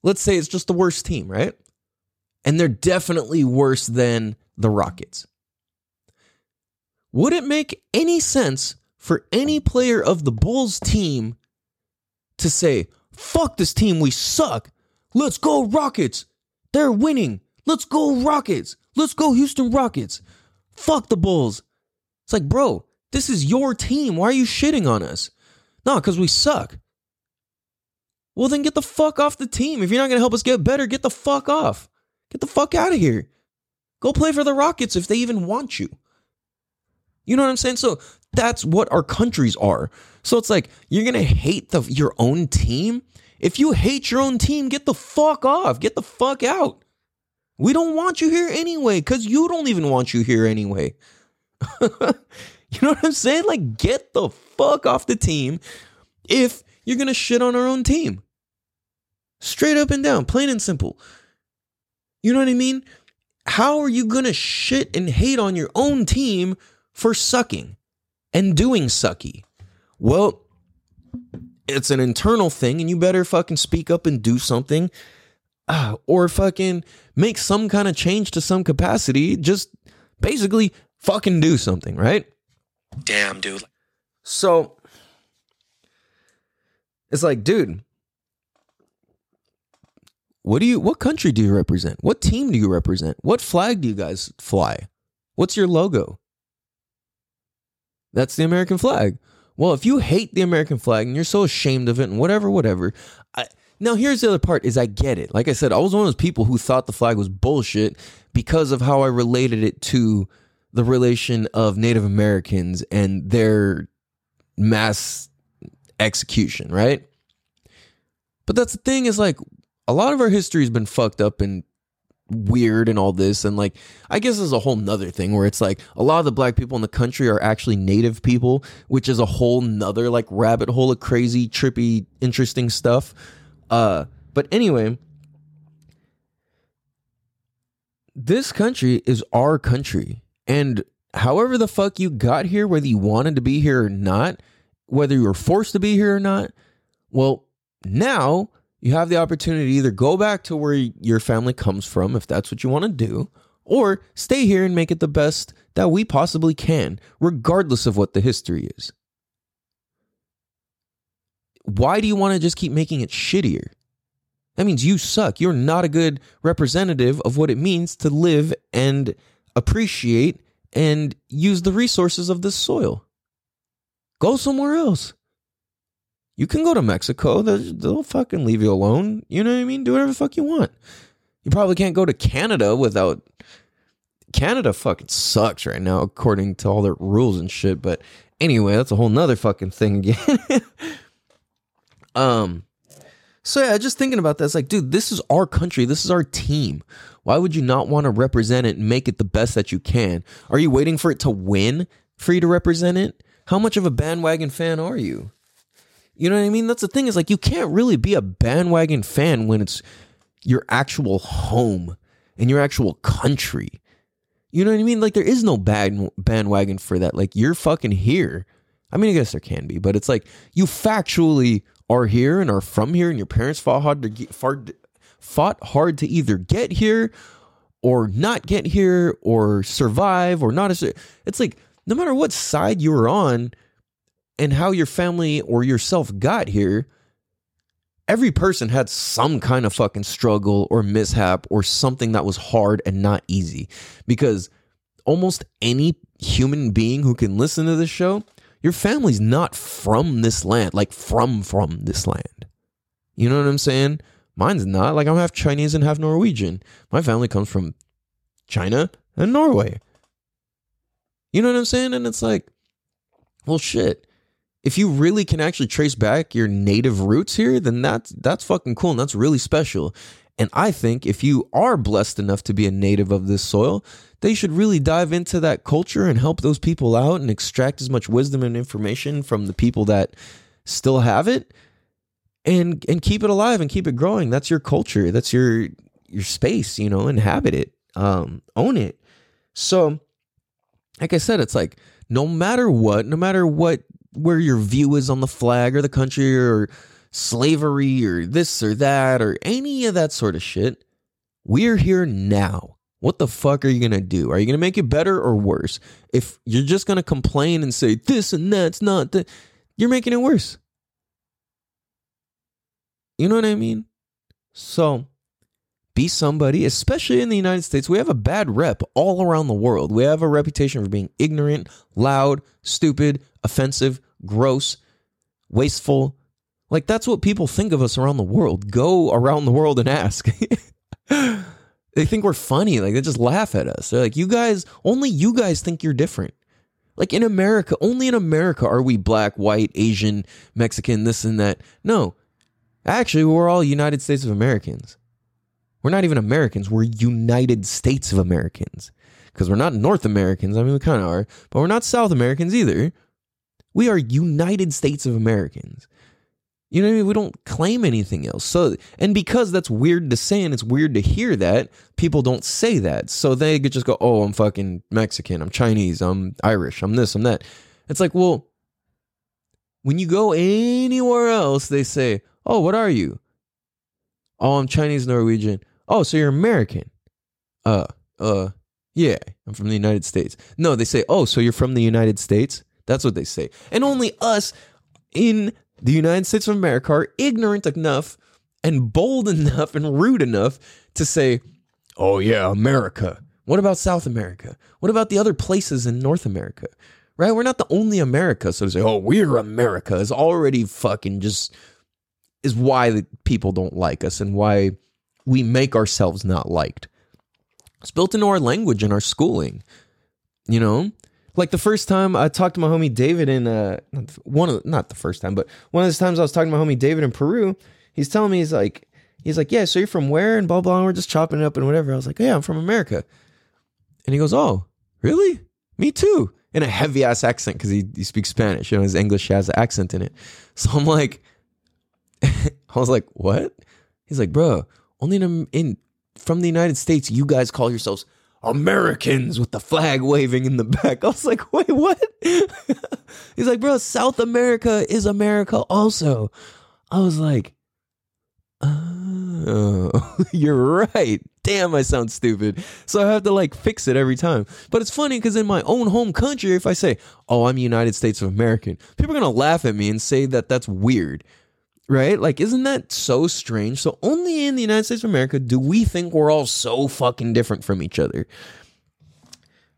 let's say it's just the worst team, right? And they're definitely worse than the Rockets. Would it make any sense for any player of the Bulls team to say, fuck this team, we suck. Let's go, Rockets. They're winning. Let's go, Rockets. Let's go, Houston Rockets. Fuck the Bulls. It's like, bro, this is your team. Why are you shitting on us? No, because we suck. Well, then get the fuck off the team. If you're not going to help us get better, get the fuck off. Get the fuck out of here. Go play for the Rockets if they even want you. You know what I'm saying? So that's what our countries are. So it's like you're going to hate the, your own team. If you hate your own team, get the fuck off. Get the fuck out. We don't want you here anyway because you don't even want you here anyway. You know what I'm saying? Like, get the fuck off the team if you're gonna shit on our own team. Straight up and down, plain and simple. You know what I mean? How are you gonna shit and hate on your own team for sucking and doing sucky? Well, it's an internal thing, and you better fucking speak up and do something, uh, or fucking make some kind of change to some capacity. Just basically fucking do something, right? Damn, dude. So it's like, dude, what do you what country do you represent? What team do you represent? What flag do you guys fly? What's your logo? That's the American flag. Well, if you hate the American flag and you're so ashamed of it and whatever, whatever. I, now, here's the other part: is I get it. Like I said, I was one of those people who thought the flag was bullshit because of how I related it to the relation of Native Americans and their mass execution, right? But that's the thing is like a lot of our history has been fucked up and weird and all this and like i guess there's a whole nother thing where it's like a lot of the black people in the country are actually native people which is a whole nother like rabbit hole of crazy trippy interesting stuff. Uh but anyway this country is our country and however the fuck you got here whether you wanted to be here or not whether you were forced to be here or not well now you have the opportunity to either go back to where your family comes from if that's what you want to do, or stay here and make it the best that we possibly can, regardless of what the history is. Why do you want to just keep making it shittier? That means you suck. You're not a good representative of what it means to live and appreciate and use the resources of this soil. Go somewhere else. You can go to Mexico. They'll, they'll fucking leave you alone. You know what I mean? Do whatever the fuck you want. You probably can't go to Canada without. Canada fucking sucks right now, according to all their rules and shit. But anyway, that's a whole nother fucking thing again. um, so yeah, just thinking about that, it's like, dude, this is our country. This is our team. Why would you not want to represent it and make it the best that you can? Are you waiting for it to win for you to represent it? How much of a bandwagon fan are you? You know what I mean? That's the thing is like you can't really be a bandwagon fan when it's your actual home and your actual country. You know what I mean? Like there is no bad bandwagon for that. Like you're fucking here. I mean, I guess there can be, but it's like you factually are here and are from here, and your parents fought hard to get, fought, fought hard to either get here or not get here or survive or not. It's like no matter what side you're on, and how your family or yourself got here, every person had some kind of fucking struggle or mishap or something that was hard and not easy. Because almost any human being who can listen to this show, your family's not from this land, like from from this land. You know what I'm saying? Mine's not. Like I'm half Chinese and half Norwegian. My family comes from China and Norway. You know what I'm saying? And it's like, well, shit if you really can actually trace back your native roots here, then that's that's fucking cool and that's really special. And I think if you are blessed enough to be a native of this soil, they should really dive into that culture and help those people out and extract as much wisdom and information from the people that still have it and and keep it alive and keep it growing. That's your culture. That's your your space, you know, inhabit it. Um, own it. So like I said, it's like no matter what, no matter what where your view is on the flag or the country or slavery or this or that or any of that sort of shit. We're here now. What the fuck are you going to do? Are you going to make it better or worse? If you're just going to complain and say this and that's not that, you're making it worse. You know what I mean? So be somebody, especially in the United States. We have a bad rep all around the world. We have a reputation for being ignorant, loud, stupid, offensive, gross, wasteful. Like that's what people think of us around the world. Go around the world and ask. they think we're funny. Like they just laugh at us. They're like, you guys, only you guys think you're different. Like in America, only in America are we black, white, Asian, Mexican, this and that. No, actually, we're all United States of Americans. We're not even Americans. We're United States of Americans. Because we're not North Americans. I mean, we kind of are, but we're not South Americans either. We are United States of Americans. You know what I mean? We don't claim anything else. So, and because that's weird to say and it's weird to hear that, people don't say that. So they could just go, oh, I'm fucking Mexican, I'm Chinese, I'm Irish, I'm this, I'm that. It's like, well, when you go anywhere else, they say, oh, what are you? Oh, I'm Chinese Norwegian. Oh, so you're American. Uh, uh, yeah, I'm from the United States. No, they say, oh, so you're from the United States? That's what they say. And only us in the United States of America are ignorant enough and bold enough and rude enough to say, oh, yeah, America. What about South America? What about the other places in North America? Right? We're not the only America. So to say, oh, we're America is already fucking just is why the people don't like us and why we make ourselves not liked. It's built into our language and our schooling. You know, like the first time I talked to my homie David in uh one of not the first time, but one of those times I was talking to my homie David in Peru. He's telling me he's like he's like yeah, so you're from where and blah blah. And we're just chopping it up and whatever. I was like yeah, I'm from America, and he goes oh really? Me too. In a heavy ass accent because he, he speaks Spanish. You know his English has an accent in it. So I'm like, I was like what? He's like bro, only in, in from the United States, you guys call yourselves Americans with the flag waving in the back. I was like, wait, what? He's like, bro, South America is America also. I was like, oh, you're right. Damn, I sound stupid. So I have to like fix it every time. But it's funny because in my own home country, if I say, oh, I'm United States of American, people are going to laugh at me and say that that's weird right? Like, isn't that so strange? So, only in the United States of America do we think we're all so fucking different from each other.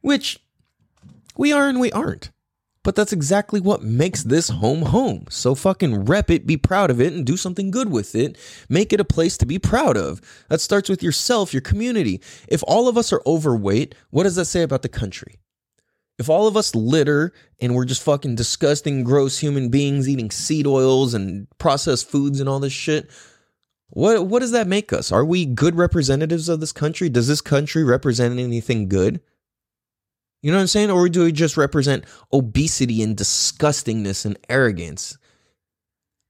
Which we are and we aren't. But that's exactly what makes this home home. So fucking rep it, be proud of it, and do something good with it. Make it a place to be proud of. That starts with yourself, your community. If all of us are overweight, what does that say about the country? If all of us litter and we're just fucking disgusting, gross human beings eating seed oils and processed foods and all this shit, what what does that make us? Are we good representatives of this country? Does this country represent anything good? You know what I'm saying? Or do we just represent obesity and disgustingness and arrogance?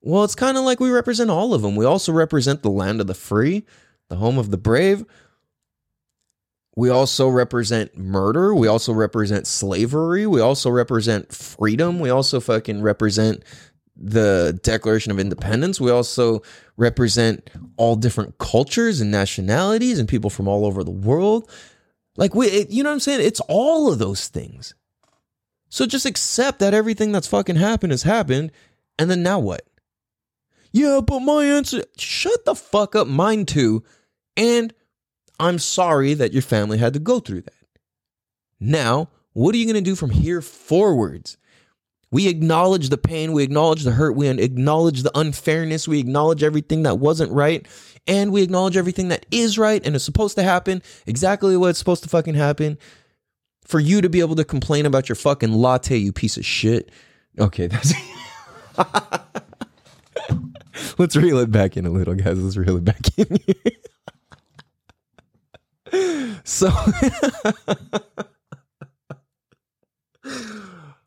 Well, it's kind of like we represent all of them. We also represent the land of the free, the home of the brave. We also represent murder. We also represent slavery. We also represent freedom. We also fucking represent the Declaration of Independence. We also represent all different cultures and nationalities and people from all over the world. Like we, it, you know what I'm saying? It's all of those things. So just accept that everything that's fucking happened has happened, and then now what? Yeah, but my answer. Shut the fuck up, mine too. And I'm sorry that your family had to go through that. Now, what are you going to do from here forwards? We acknowledge the pain, we acknowledge the hurt, we acknowledge the unfairness, we acknowledge everything that wasn't right, and we acknowledge everything that is right and is supposed to happen, exactly what's supposed to fucking happen. For you to be able to complain about your fucking latte, you piece of shit. Okay, that's Let's reel it back in a little, guys. Let's reel it back in. so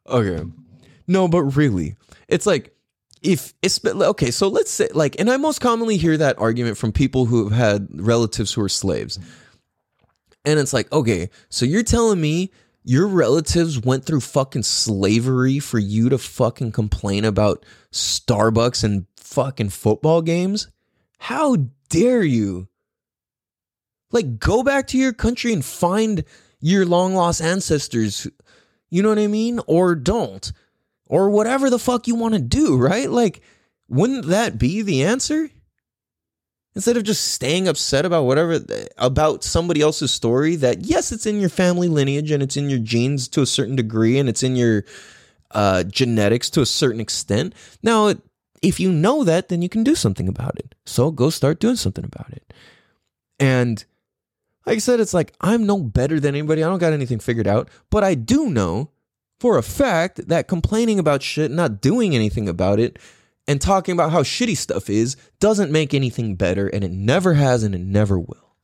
Okay. No, but really, it's like if it's okay. So let's say like, and I most commonly hear that argument from people who have had relatives who are slaves, and it's like, okay, so you're telling me your relatives went through fucking slavery for you to fucking complain about Starbucks and fucking football games? How dare you? Like, go back to your country and find your long lost ancestors. You know what I mean? Or don't or whatever the fuck you want to do, right? Like, wouldn't that be the answer? Instead of just staying upset about whatever, about somebody else's story that, yes, it's in your family lineage and it's in your genes to a certain degree and it's in your uh, genetics to a certain extent. Now, if you know that, then you can do something about it. So go start doing something about it. And like I said, it's like I'm no better than anybody. I don't got anything figured out, but I do know for a fact that complaining about shit, not doing anything about it, and talking about how shitty stuff is doesn't make anything better, and it never has and it never will.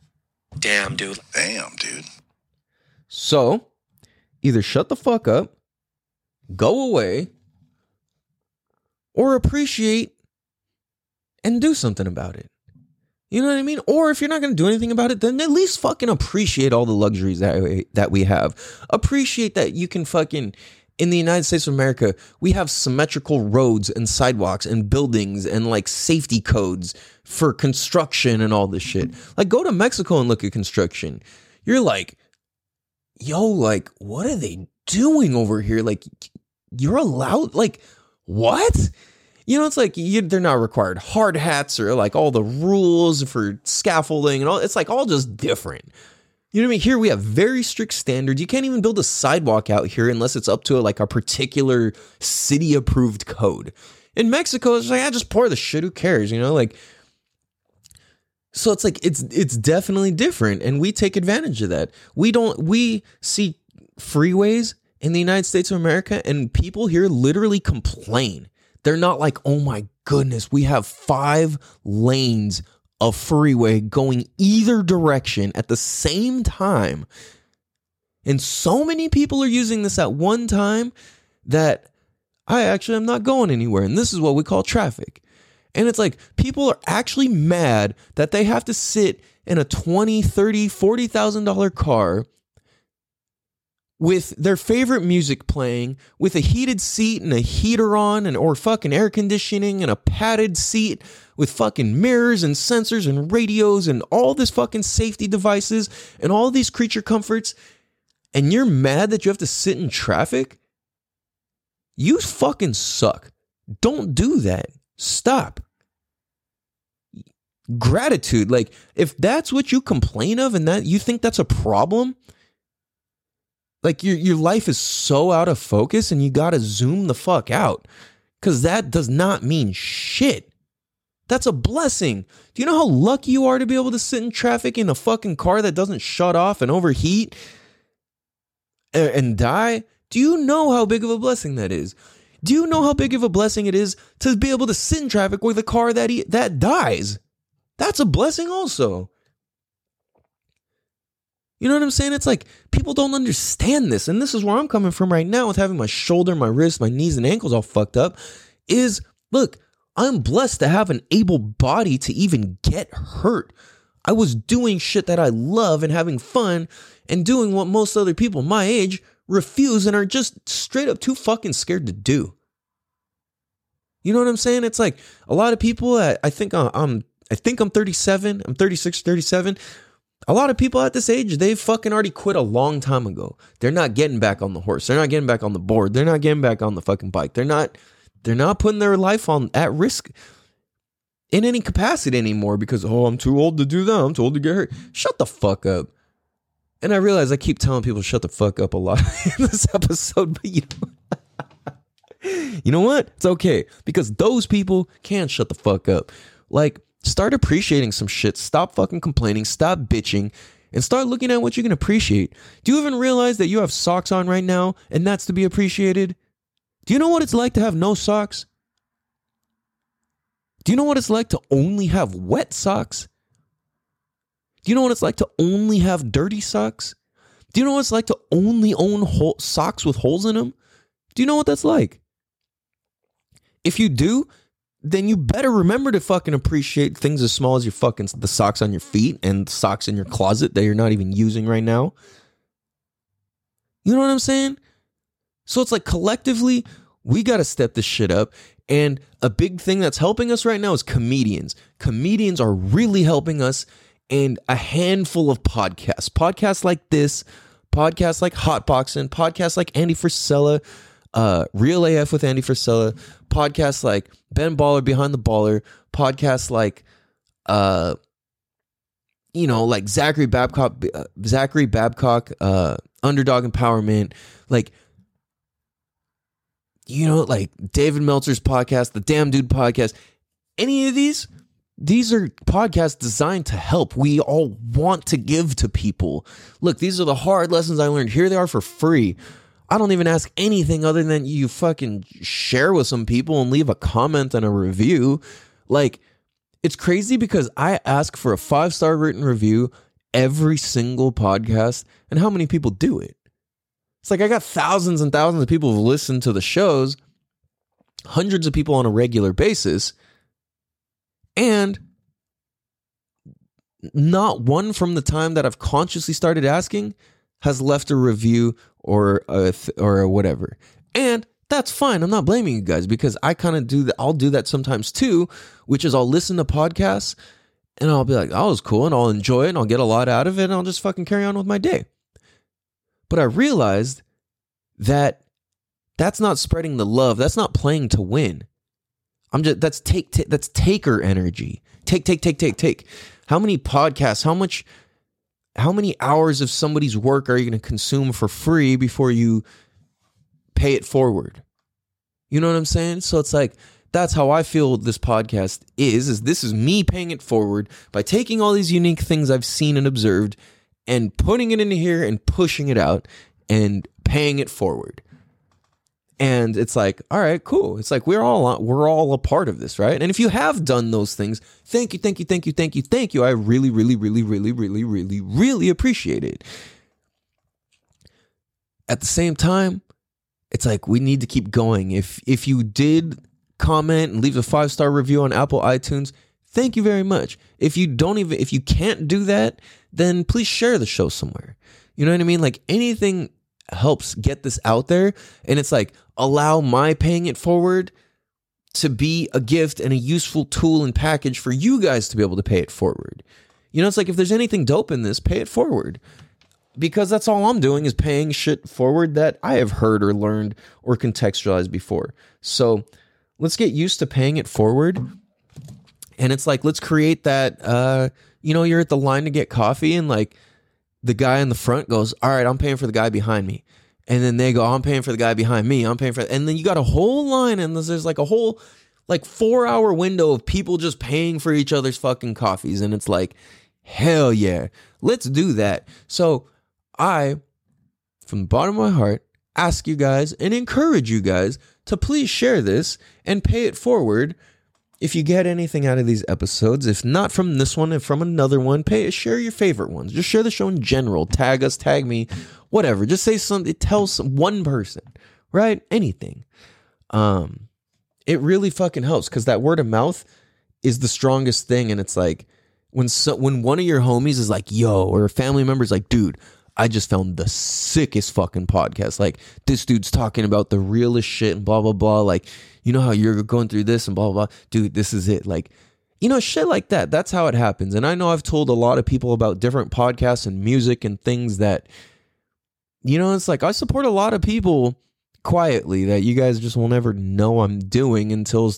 Damn, dude. Damn, dude. So, either shut the fuck up, go away, or appreciate and do something about it. You know what I mean? Or if you're not going to do anything about it, then at least fucking appreciate all the luxuries that we, that we have. Appreciate that you can fucking in the United States of America, we have symmetrical roads and sidewalks and buildings and like safety codes for construction and all this shit. Like go to Mexico and look at construction. You're like, yo, like, what are they doing over here? Like, you're allowed, like, what? You know, it's like you, they're not required hard hats or like all the rules for scaffolding and all. It's like all just different. You know what I mean? Here we have very strict standards. You can't even build a sidewalk out here unless it's up to like a particular city approved code. In Mexico, it's like, I just pour the shit. Who cares? You know, like so it's like it's it's definitely different and we take advantage of that. We don't we see freeways in the United States of America and people here literally complain. They're not like, "Oh my goodness, we have 5 lanes of freeway going either direction at the same time." And so many people are using this at one time that I actually am not going anywhere. And this is what we call traffic. And it's like people are actually mad that they have to sit in a 20, 30, 40,000 dollar car with their favorite music playing, with a heated seat and a heater on and or fucking air conditioning and a padded seat with fucking mirrors and sensors and radios and all this fucking safety devices and all these creature comforts and you're mad that you have to sit in traffic? You fucking suck. Don't do that. Stop. Gratitude. Like, if that's what you complain of and that you think that's a problem, like your your life is so out of focus and you gotta zoom the fuck out. Cause that does not mean shit. That's a blessing. Do you know how lucky you are to be able to sit in traffic in a fucking car that doesn't shut off and overheat and, and die? Do you know how big of a blessing that is? Do you know how big of a blessing it is to be able to sit in traffic with a car that he, that dies? That's a blessing also. You know what I'm saying? It's like people don't understand this. And this is where I'm coming from right now with having my shoulder, my wrist, my knees, and ankles all fucked up. Is look, I'm blessed to have an able body to even get hurt. I was doing shit that I love and having fun and doing what most other people my age refuse and are just straight up too fucking scared to do. You know what I'm saying? It's like a lot of people. I, I think I'm, I'm. I think I'm 37. I'm 36, 37. A lot of people at this age, they've fucking already quit a long time ago. They're not getting back on the horse. They're not getting back on the board. They're not getting back on the fucking bike. They're not. They're not putting their life on at risk in any capacity anymore because oh, I'm too old to do that. I'm too old to get hurt. Shut the fuck up. And I realize I keep telling people shut the fuck up a lot in this episode, but you know, you know what? It's okay because those people can't shut the fuck up. Like, start appreciating some shit. Stop fucking complaining. Stop bitching. And start looking at what you can appreciate. Do you even realize that you have socks on right now and that's to be appreciated? Do you know what it's like to have no socks? Do you know what it's like to only have wet socks? Do you know what it's like to only have dirty socks? Do you know what it's like to only own socks with holes in them? Do you know what that's like? If you do, then you better remember to fucking appreciate things as small as your fucking the socks on your feet and socks in your closet that you're not even using right now. You know what I'm saying? So it's like collectively, we got to step this shit up. And a big thing that's helping us right now is comedians. Comedians are really helping us, and a handful of podcasts. Podcasts like this, podcasts like Hotboxing, podcasts like Andy Frisella, uh, Real AF with Andy Frisella, podcasts like Ben Baller Behind the Baller, podcasts like, uh, you know, like Zachary Babcock, uh, Zachary Babcock, uh, Underdog Empowerment, like, you know, like David Meltzer's podcast, the Damn Dude podcast, any of these, these are podcasts designed to help. We all want to give to people. Look, these are the hard lessons I learned. Here they are for free. I don't even ask anything other than you fucking share with some people and leave a comment and a review. Like, it's crazy because I ask for a five star written review every single podcast and how many people do it. It's like I got thousands and thousands of people who've listened to the shows, hundreds of people on a regular basis, and not one from the time that I've consciously started asking has left a review or a th- or whatever. And that's fine. I'm not blaming you guys because I kind of do that. I'll do that sometimes too, which is I'll listen to podcasts and I'll be like, "That was cool," and I'll enjoy it and I'll get a lot out of it and I'll just fucking carry on with my day. But I realized that that's not spreading the love. That's not playing to win. I'm just that's take, ta- that's taker energy. Take take take take take. How many podcasts? How much? How many hours of somebody's work are you going to consume for free before you pay it forward? You know what I'm saying? So it's like that's how I feel this podcast is. Is this is me paying it forward by taking all these unique things I've seen and observed and putting it into here and pushing it out and paying it forward and it's like all right cool. It's like we're all we're all a part of this right? And if you have done those things thank you thank you thank you thank you thank you. I really really really really really really really appreciate it. At the same time it's like we need to keep going. If if you did comment and leave a five star review on apple itunes thank you very much. If you don't even if you can't do that then please share the show somewhere. You know what i mean? Like anything helps get this out there and it's like allow my paying it forward to be a gift and a useful tool and package for you guys to be able to pay it forward. You know, it's like if there's anything dope in this, pay it forward. Because that's all I'm doing is paying shit forward that I have heard or learned or contextualized before. So let's get used to paying it forward. And it's like, let's create that, uh, you know, you're at the line to get coffee and like the guy in the front goes, All right, I'm paying for the guy behind me. And then they go, I'm paying for the guy behind me. I'm paying for, and then you got a whole line, and there's, like a whole like four hour window of people just paying for each other's fucking coffees, and it's like, hell yeah, let's do that. So I, from the bottom of my heart, ask you guys and encourage you guys to please share this and pay it forward. If you get anything out of these episodes, if not from this one, and from another one, pay share your favorite ones. Just share the show in general. Tag us, tag me, whatever. Just say something. Tell some, one person, right? Anything. Um, it really fucking helps because that word of mouth is the strongest thing. And it's like when so, when one of your homies is like, "Yo," or a family member is like, "Dude." I just found the sickest fucking podcast. Like this dude's talking about the realest shit and blah blah blah. Like you know how you're going through this and blah blah blah. Dude, this is it. Like you know shit like that. That's how it happens. And I know I've told a lot of people about different podcasts and music and things that you know it's like I support a lot of people quietly that you guys just will never know I'm doing until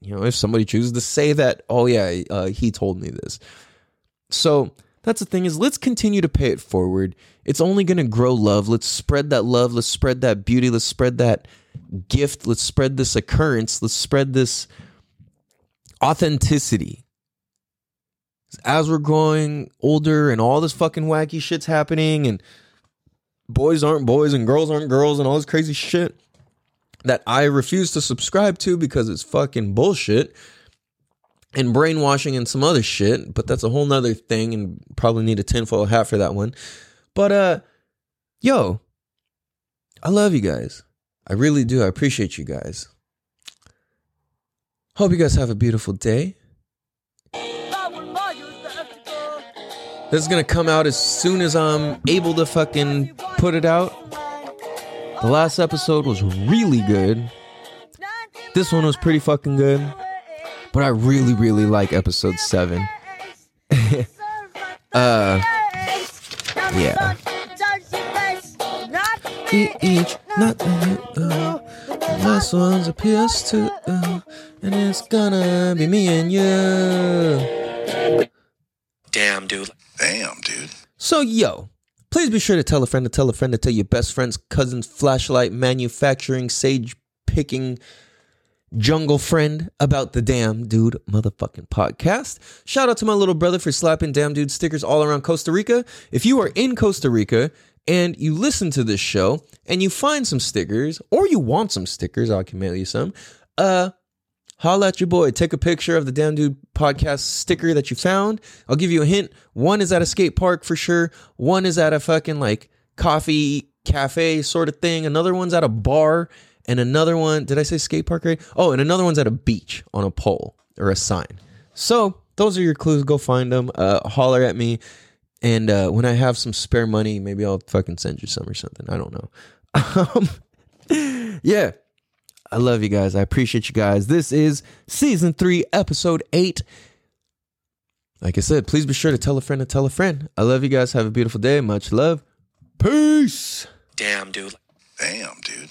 you know if somebody chooses to say that. Oh yeah, uh, he told me this. So that's the thing is let's continue to pay it forward it's only going to grow love let's spread that love let's spread that beauty let's spread that gift let's spread this occurrence let's spread this authenticity as we're growing older and all this fucking wacky shit's happening and boys aren't boys and girls aren't girls and all this crazy shit that I refuse to subscribe to because it's fucking bullshit and brainwashing and some other shit, but that's a whole nother thing and probably need a tinfoil hat for that one. But uh yo, I love you guys. I really do. I appreciate you guys. Hope you guys have a beautiful day. This is gonna come out as soon as I'm able to fucking put it out. The last episode was really good. This one was pretty fucking good. But I really, really like episode seven. uh yeah. E- each not uh, last one's a PS2 uh, and it's gonna be me and you. Damn, dude. Damn, dude. So yo, please be sure to tell a friend to tell a friend to tell your best friend's cousin's flashlight manufacturing sage picking jungle friend about the damn dude motherfucking podcast. Shout out to my little brother for slapping damn dude stickers all around Costa Rica. If you are in Costa Rica and you listen to this show and you find some stickers or you want some stickers, I can mail you some. Uh holla at your boy. Take a picture of the Damn Dude podcast sticker that you found. I'll give you a hint. One is at a skate park for sure. One is at a fucking like coffee cafe sort of thing. Another one's at a bar. And another one, did I say skate park right? Oh, and another one's at a beach on a pole or a sign. So those are your clues. Go find them. Uh, holler at me. And uh, when I have some spare money, maybe I'll fucking send you some or something. I don't know. Um, yeah. I love you guys. I appreciate you guys. This is season three, episode eight. Like I said, please be sure to tell a friend to tell a friend. I love you guys. Have a beautiful day. Much love. Peace. Damn, dude. Damn, dude.